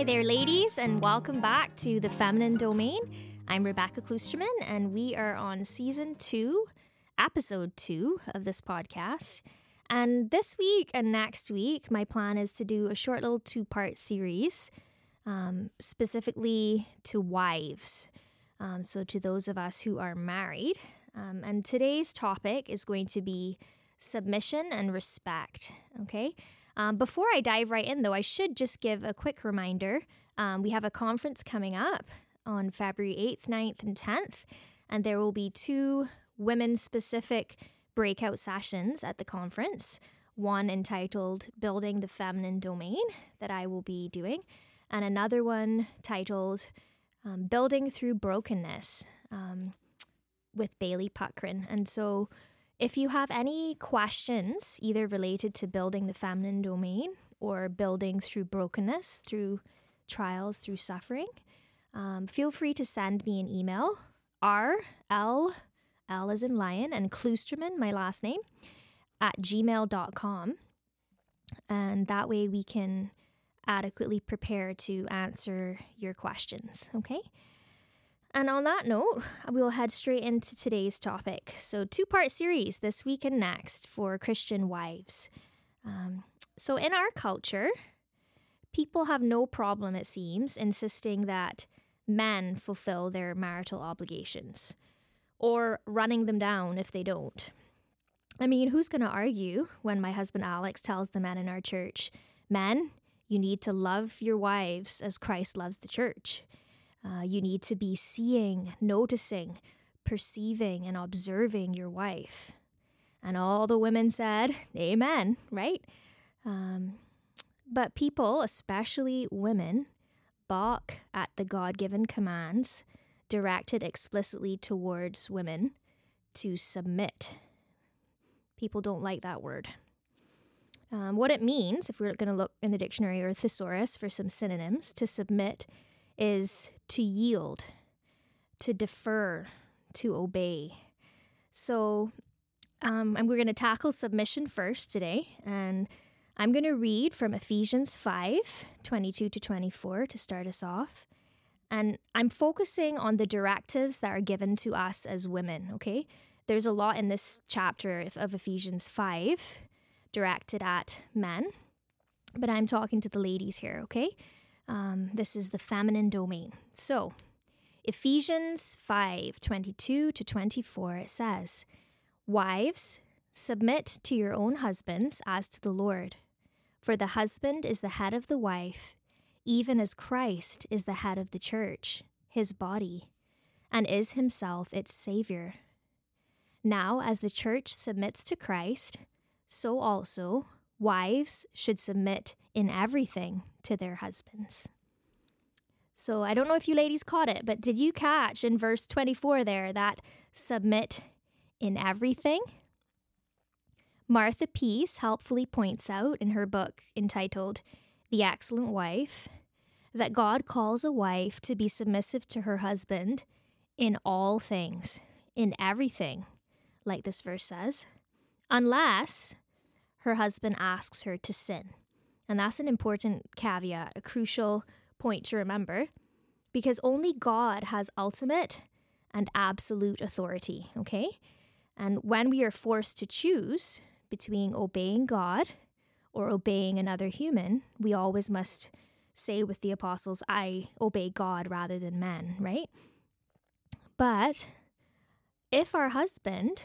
Hi there, ladies, and welcome back to the Feminine Domain. I'm Rebecca Klusterman, and we are on season two, episode two of this podcast. And this week and next week, my plan is to do a short little two part series um, specifically to wives. Um, so, to those of us who are married. Um, and today's topic is going to be submission and respect. Okay. Um, before I dive right in, though, I should just give a quick reminder. Um, we have a conference coming up on February 8th, 9th, and 10th, and there will be two women specific breakout sessions at the conference one entitled Building the Feminine Domain that I will be doing, and another one titled um, Building Through Brokenness um, with Bailey Puckrin. And so if you have any questions, either related to building the feminine domain or building through brokenness, through trials, through suffering, um, feel free to send me an email. R L L is in lion and Klusterman, my last name, at gmail.com. And that way we can adequately prepare to answer your questions. Okay. And on that note, we'll head straight into today's topic. So, two part series this week and next for Christian wives. Um, so, in our culture, people have no problem, it seems, insisting that men fulfill their marital obligations or running them down if they don't. I mean, who's going to argue when my husband Alex tells the men in our church, men, you need to love your wives as Christ loves the church? Uh, you need to be seeing, noticing, perceiving, and observing your wife. And all the women said, Amen, right? Um, but people, especially women, balk at the God given commands directed explicitly towards women to submit. People don't like that word. Um, what it means, if we're going to look in the dictionary or thesaurus for some synonyms, to submit is to yield, to defer, to obey. So, um, and we're going to tackle submission first today. And I'm going to read from Ephesians 5 22 to 24 to start us off. And I'm focusing on the directives that are given to us as women, okay? There's a lot in this chapter of Ephesians 5 directed at men, but I'm talking to the ladies here, okay? Um, this is the feminine domain. So, Ephesians 5 22 to 24, it says, Wives, submit to your own husbands as to the Lord. For the husband is the head of the wife, even as Christ is the head of the church, his body, and is himself its Savior. Now, as the church submits to Christ, so also wives should submit in everything to their husbands. So I don't know if you ladies caught it, but did you catch in verse 24 there that submit in everything? Martha Peace helpfully points out in her book entitled The Excellent Wife that God calls a wife to be submissive to her husband in all things, in everything, like this verse says, unless her husband asks her to sin. And that's an important caveat, a crucial point to remember, because only God has ultimate and absolute authority, okay? And when we are forced to choose between obeying God or obeying another human, we always must say with the apostles, I obey God rather than men, right? But if our husband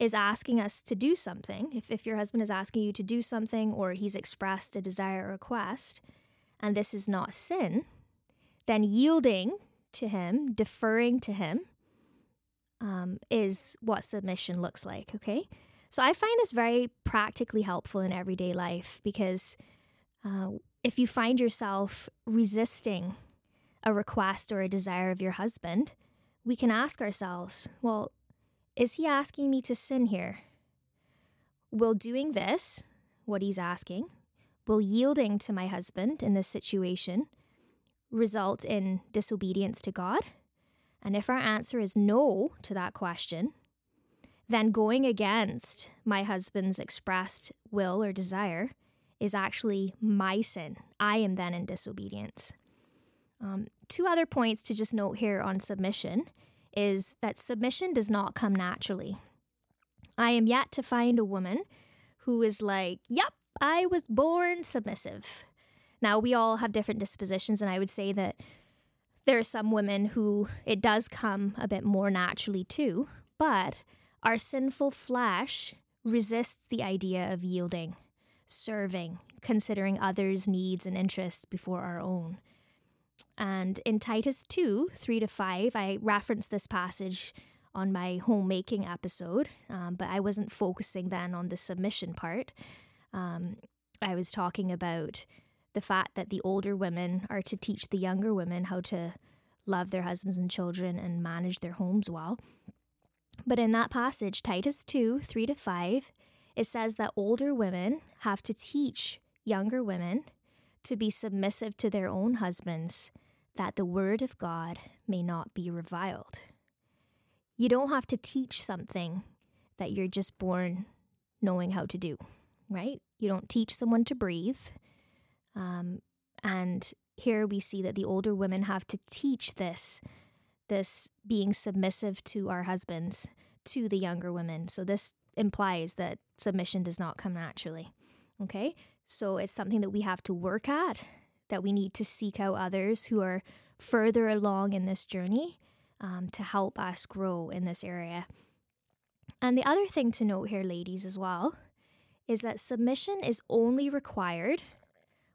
is asking us to do something, if, if your husband is asking you to do something or he's expressed a desire or request, and this is not sin, then yielding to him, deferring to him, um, is what submission looks like, okay? So I find this very practically helpful in everyday life because uh, if you find yourself resisting a request or a desire of your husband, we can ask ourselves, well, is he asking me to sin here? Will doing this, what he's asking, will yielding to my husband in this situation result in disobedience to God? And if our answer is no to that question, then going against my husband's expressed will or desire is actually my sin. I am then in disobedience. Um, two other points to just note here on submission is that submission does not come naturally. I am yet to find a woman who is like, yep, I was born submissive. Now, we all have different dispositions, and I would say that there are some women who it does come a bit more naturally too, but our sinful flesh resists the idea of yielding, serving, considering others' needs and interests before our own. And in Titus 2 3 to 5, I referenced this passage on my homemaking episode, um, but I wasn't focusing then on the submission part. Um, I was talking about the fact that the older women are to teach the younger women how to love their husbands and children and manage their homes well. But in that passage, Titus 2 3 to 5, it says that older women have to teach younger women to be submissive to their own husbands, that the word of God may not be reviled. You don't have to teach something that you're just born knowing how to do, right? You don't teach someone to breathe. Um, and here we see that the older women have to teach this, this being submissive to our husbands, to the younger women. So this implies that submission does not come naturally. Okay? So it's something that we have to work at, that we need to seek out others who are further along in this journey um, to help us grow in this area. And the other thing to note here, ladies, as well, is that submission is only required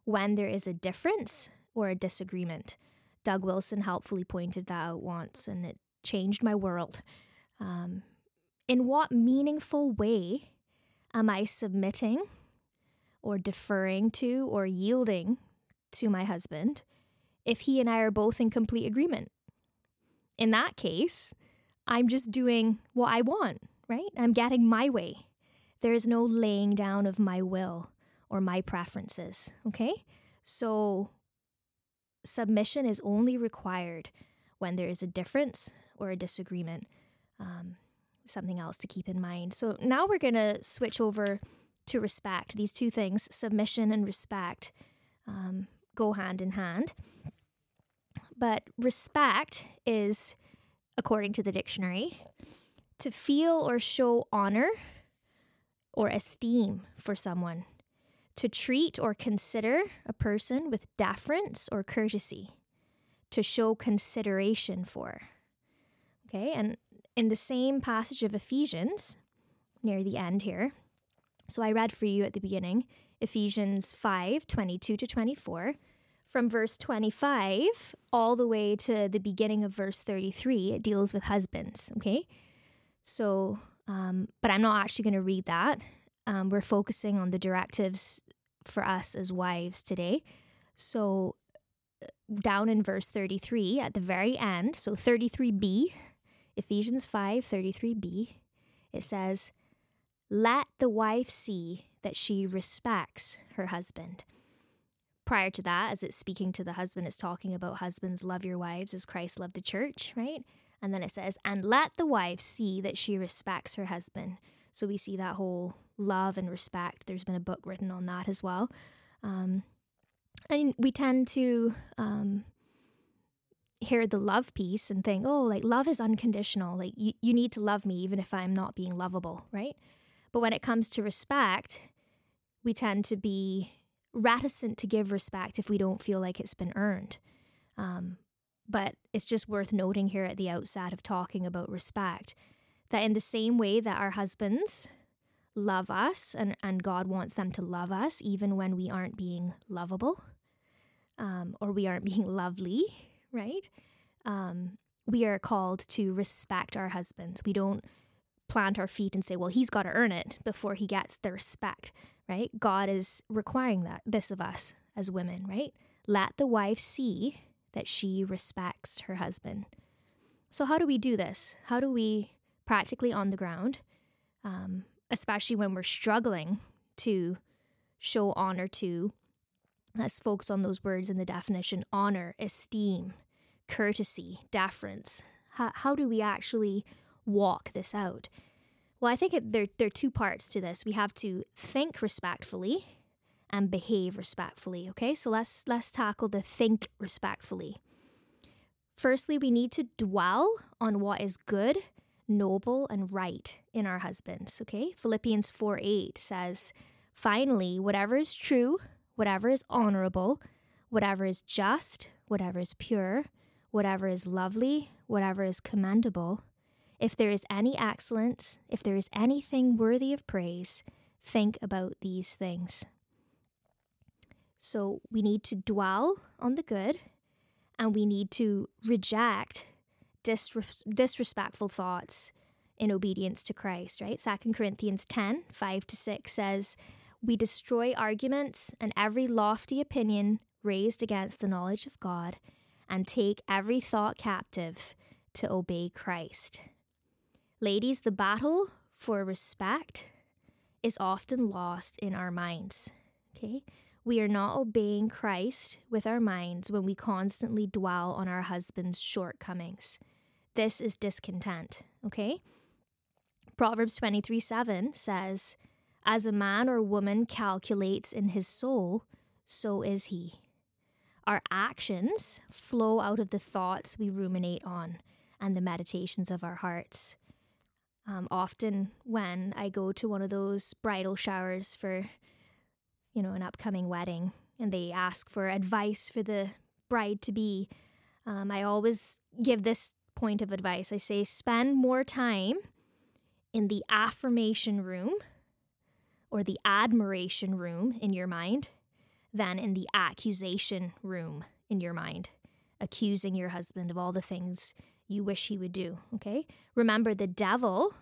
when there is a difference or a disagreement. Doug Wilson helpfully pointed that out once, and it changed my world. Um, in what meaningful way am I submitting or deferring to or yielding to my husband if he and I are both in complete agreement? In that case, I'm just doing what I want, right? I'm getting my way. There is no laying down of my will or my preferences, okay? So submission is only required when there is a difference or a disagreement. Um, something else to keep in mind. So now we're going to switch over to respect. These two things, submission and respect, um, go hand in hand. But respect is, according to the dictionary, to feel or show honor or esteem for someone, to treat or consider a person with deference or courtesy, to show consideration for. Okay, and in the same passage of Ephesians, near the end here, so I read for you at the beginning Ephesians 5 22 to 24. From verse 25 all the way to the beginning of verse 33, it deals with husbands. Okay. So, um, but I'm not actually going to read that. Um, we're focusing on the directives for us as wives today. So, uh, down in verse 33 at the very end, so 33b, Ephesians 5 33b, it says, Let the wife see that she respects her husband. Prior to that, as it's speaking to the husband, it's talking about husbands love your wives as Christ loved the church, right? And then it says, And let the wife see that she respects her husband. So we see that whole love and respect. There's been a book written on that as well. Um, and we tend to um, hear the love piece and think, oh, like love is unconditional. Like you, you need to love me even if I'm not being lovable, right? But when it comes to respect, we tend to be reticent to give respect if we don't feel like it's been earned. Um, but it's just worth noting here at the outset of talking about respect that in the same way that our husbands love us and, and God wants them to love us even when we aren't being lovable um, or we aren't being lovely, right? Um, we are called to respect our husbands. We don't plant our feet and say, well, he's got to earn it before he gets the respect, right? God is requiring that this of us as women, right? Let the wife see that she respects her husband. So, how do we do this? How do we practically on the ground, um, especially when we're struggling to show honor to? Let's focus on those words in the definition honor, esteem, courtesy, deference? How, how do we actually walk this out? Well, I think it, there, there are two parts to this. We have to think respectfully and behave respectfully. Okay, so let's let's tackle the think respectfully. Firstly, we need to dwell on what is good, noble, and right in our husbands. Okay, Philippians 4 8 says, Finally, whatever is true, whatever is honorable, whatever is just, whatever is pure, whatever is lovely, whatever is commendable, if there is any excellence, if there is anything worthy of praise, think about these things. So we need to dwell on the good and we need to reject disres- disrespectful thoughts in obedience to Christ, right? 2 Corinthians 10 5 to 6 says, We destroy arguments and every lofty opinion raised against the knowledge of God and take every thought captive to obey Christ. Ladies, the battle for respect is often lost in our minds. Okay? We are not obeying Christ with our minds when we constantly dwell on our husband's shortcomings. This is discontent, okay? Proverbs 23 7 says, As a man or woman calculates in his soul, so is he. Our actions flow out of the thoughts we ruminate on and the meditations of our hearts. Um, often, when I go to one of those bridal showers for, you know, an upcoming wedding, and they ask for advice for the bride to be, um, I always give this point of advice. I say, spend more time in the affirmation room or the admiration room in your mind than in the accusation room in your mind, accusing your husband of all the things you wish he would do. Okay? Remember, the devil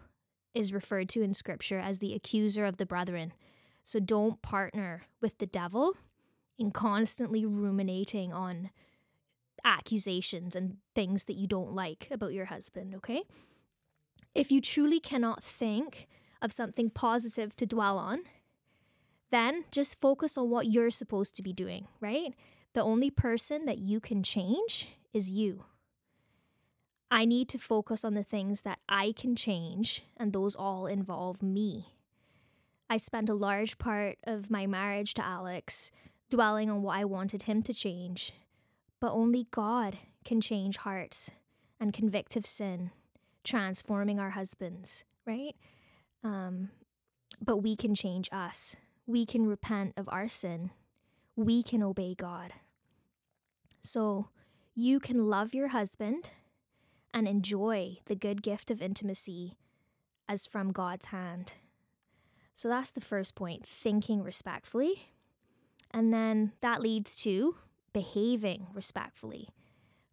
is referred to in scripture as the accuser of the brethren. So don't partner with the devil in constantly ruminating on accusations and things that you don't like about your husband, okay? If you truly cannot think of something positive to dwell on, then just focus on what you're supposed to be doing, right? The only person that you can change is you. I need to focus on the things that I can change, and those all involve me. I spent a large part of my marriage to Alex dwelling on what I wanted him to change, but only God can change hearts and convict of sin, transforming our husbands, right? Um, but we can change us. We can repent of our sin. We can obey God. So you can love your husband and enjoy the good gift of intimacy as from God's hand. So that's the first point thinking respectfully. And then that leads to behaving respectfully.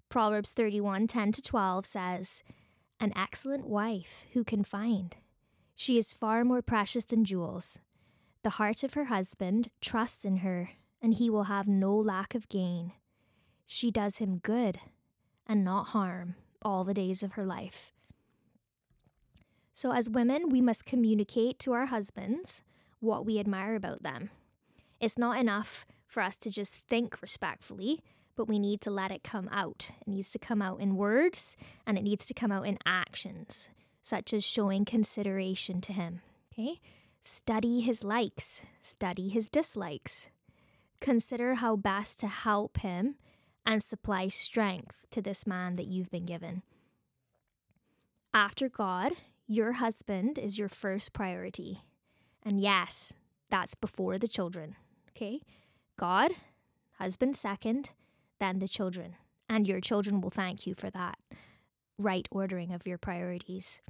Proverbs 31 10 to 12 says, An excellent wife who can find? She is far more precious than jewels. The heart of her husband trusts in her, and he will have no lack of gain. She does him good and not harm all the days of her life. So, as women, we must communicate to our husbands what we admire about them. It's not enough for us to just think respectfully, but we need to let it come out. It needs to come out in words and it needs to come out in actions, such as showing consideration to him. Okay? Study his likes, study his dislikes. Consider how best to help him and supply strength to this man that you've been given. After God, your husband is your first priority. And yes, that's before the children. Okay? God, husband second, then the children. And your children will thank you for that right ordering of your priorities.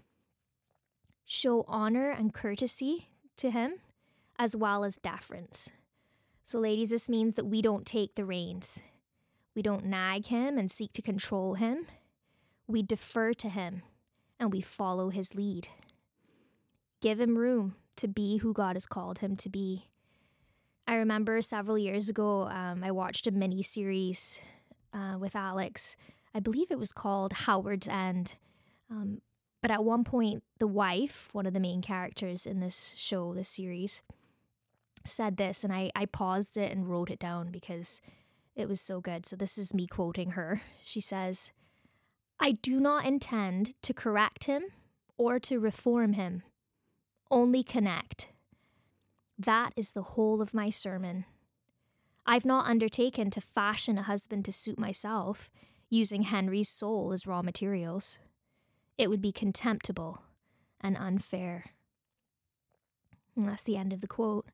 Show honor and courtesy to him, as well as deference. So, ladies, this means that we don't take the reins. We don't nag him and seek to control him. We defer to him and we follow his lead. Give him room to be who God has called him to be. I remember several years ago, um, I watched a mini series uh, with Alex. I believe it was called Howards End. Um, but at one point, the wife, one of the main characters in this show, this series, said this, and I, I paused it and wrote it down because it was so good. So, this is me quoting her. She says, I do not intend to correct him or to reform him, only connect. That is the whole of my sermon. I've not undertaken to fashion a husband to suit myself, using Henry's soul as raw materials. It would be contemptible and unfair. And that's the end of the quote.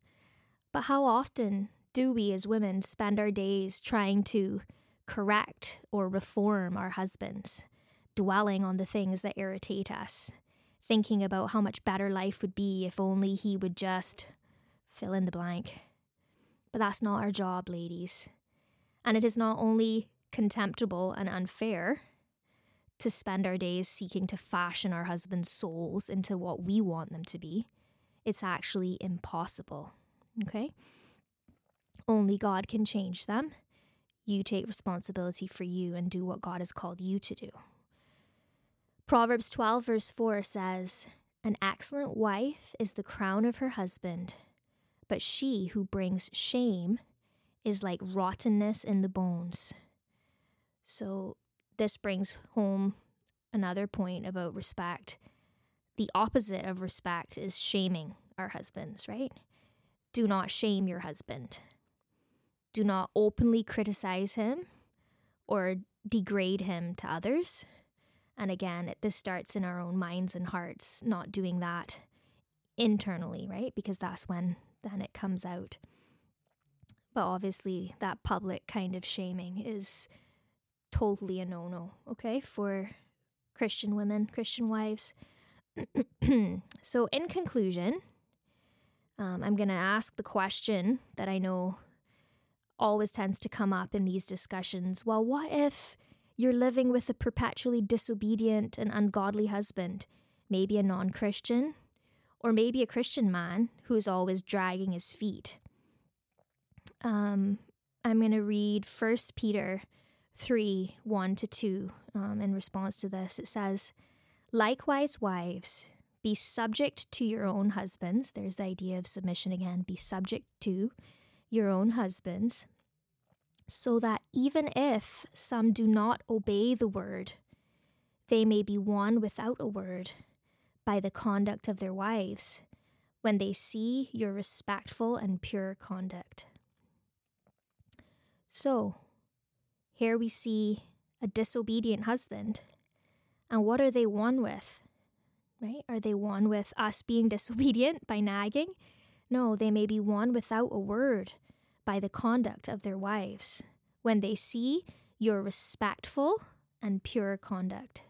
But how often do we as women spend our days trying to correct or reform our husbands, dwelling on the things that irritate us, thinking about how much better life would be if only he would just fill in the blank? But that's not our job, ladies. And it is not only contemptible and unfair to spend our days seeking to fashion our husbands' souls into what we want them to be. It's actually impossible. Okay? Only God can change them. You take responsibility for you and do what God has called you to do. Proverbs 12, verse 4 says, An excellent wife is the crown of her husband, but she who brings shame is like rottenness in the bones. So, this brings home another point about respect. The opposite of respect is shaming our husbands, right? Do not shame your husband. Do not openly criticize him or degrade him to others. And again, this starts in our own minds and hearts, not doing that internally, right? Because that's when then it comes out. But obviously, that public kind of shaming is totally a no no, okay, for Christian women, Christian wives. so, in conclusion, um, I'm going to ask the question that I know always tends to come up in these discussions. Well, what if you're living with a perpetually disobedient and ungodly husband, maybe a non Christian, or maybe a Christian man who's always dragging his feet? Um, I'm going to read First Peter 3 1 to 2 um, in response to this. It says, Likewise, wives, be subject to your own husbands. There's the idea of submission again. Be subject to your own husbands, so that even if some do not obey the word, they may be won without a word by the conduct of their wives when they see your respectful and pure conduct. So, here we see a disobedient husband. And what are they won with? Right? Are they won with us being disobedient by nagging? No, they may be won without a word by the conduct of their wives when they see your respectful and pure conduct.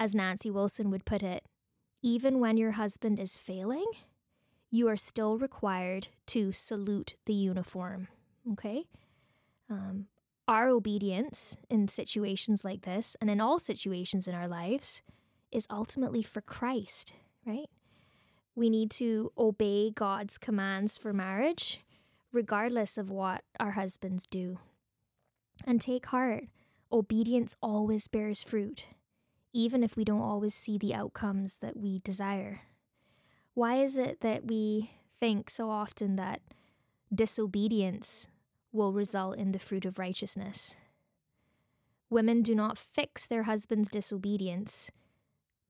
As Nancy Wilson would put it, even when your husband is failing, you are still required to salute the uniform. Okay? Um, our obedience in situations like this and in all situations in our lives is ultimately for Christ, right? We need to obey God's commands for marriage, regardless of what our husbands do. And take heart, obedience always bears fruit, even if we don't always see the outcomes that we desire. Why is it that we think so often that disobedience will result in the fruit of righteousness. Women do not fix their husband's disobedience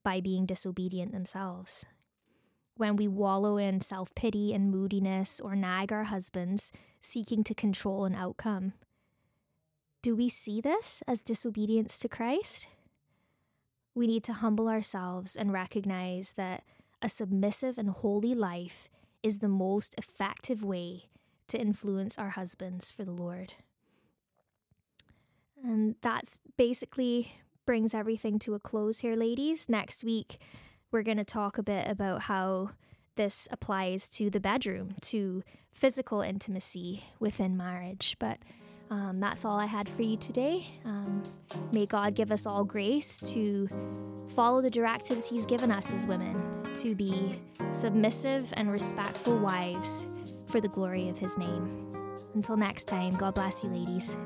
by being disobedient themselves. When we wallow in self pity and moodiness or nag our husbands, seeking to control an outcome, do we see this as disobedience to Christ? We need to humble ourselves and recognize that a submissive and holy life is the most effective way to influence our husbands for the Lord. And that's basically brings everything to a close here, ladies. Next week, we're going to talk a bit about how this applies to the bedroom, to physical intimacy within marriage. But um, that's all I had for you today. Um, may God give us all grace to follow the directives He's given us as women, to be submissive and respectful wives for the glory of his name. Until next time, God bless you, ladies.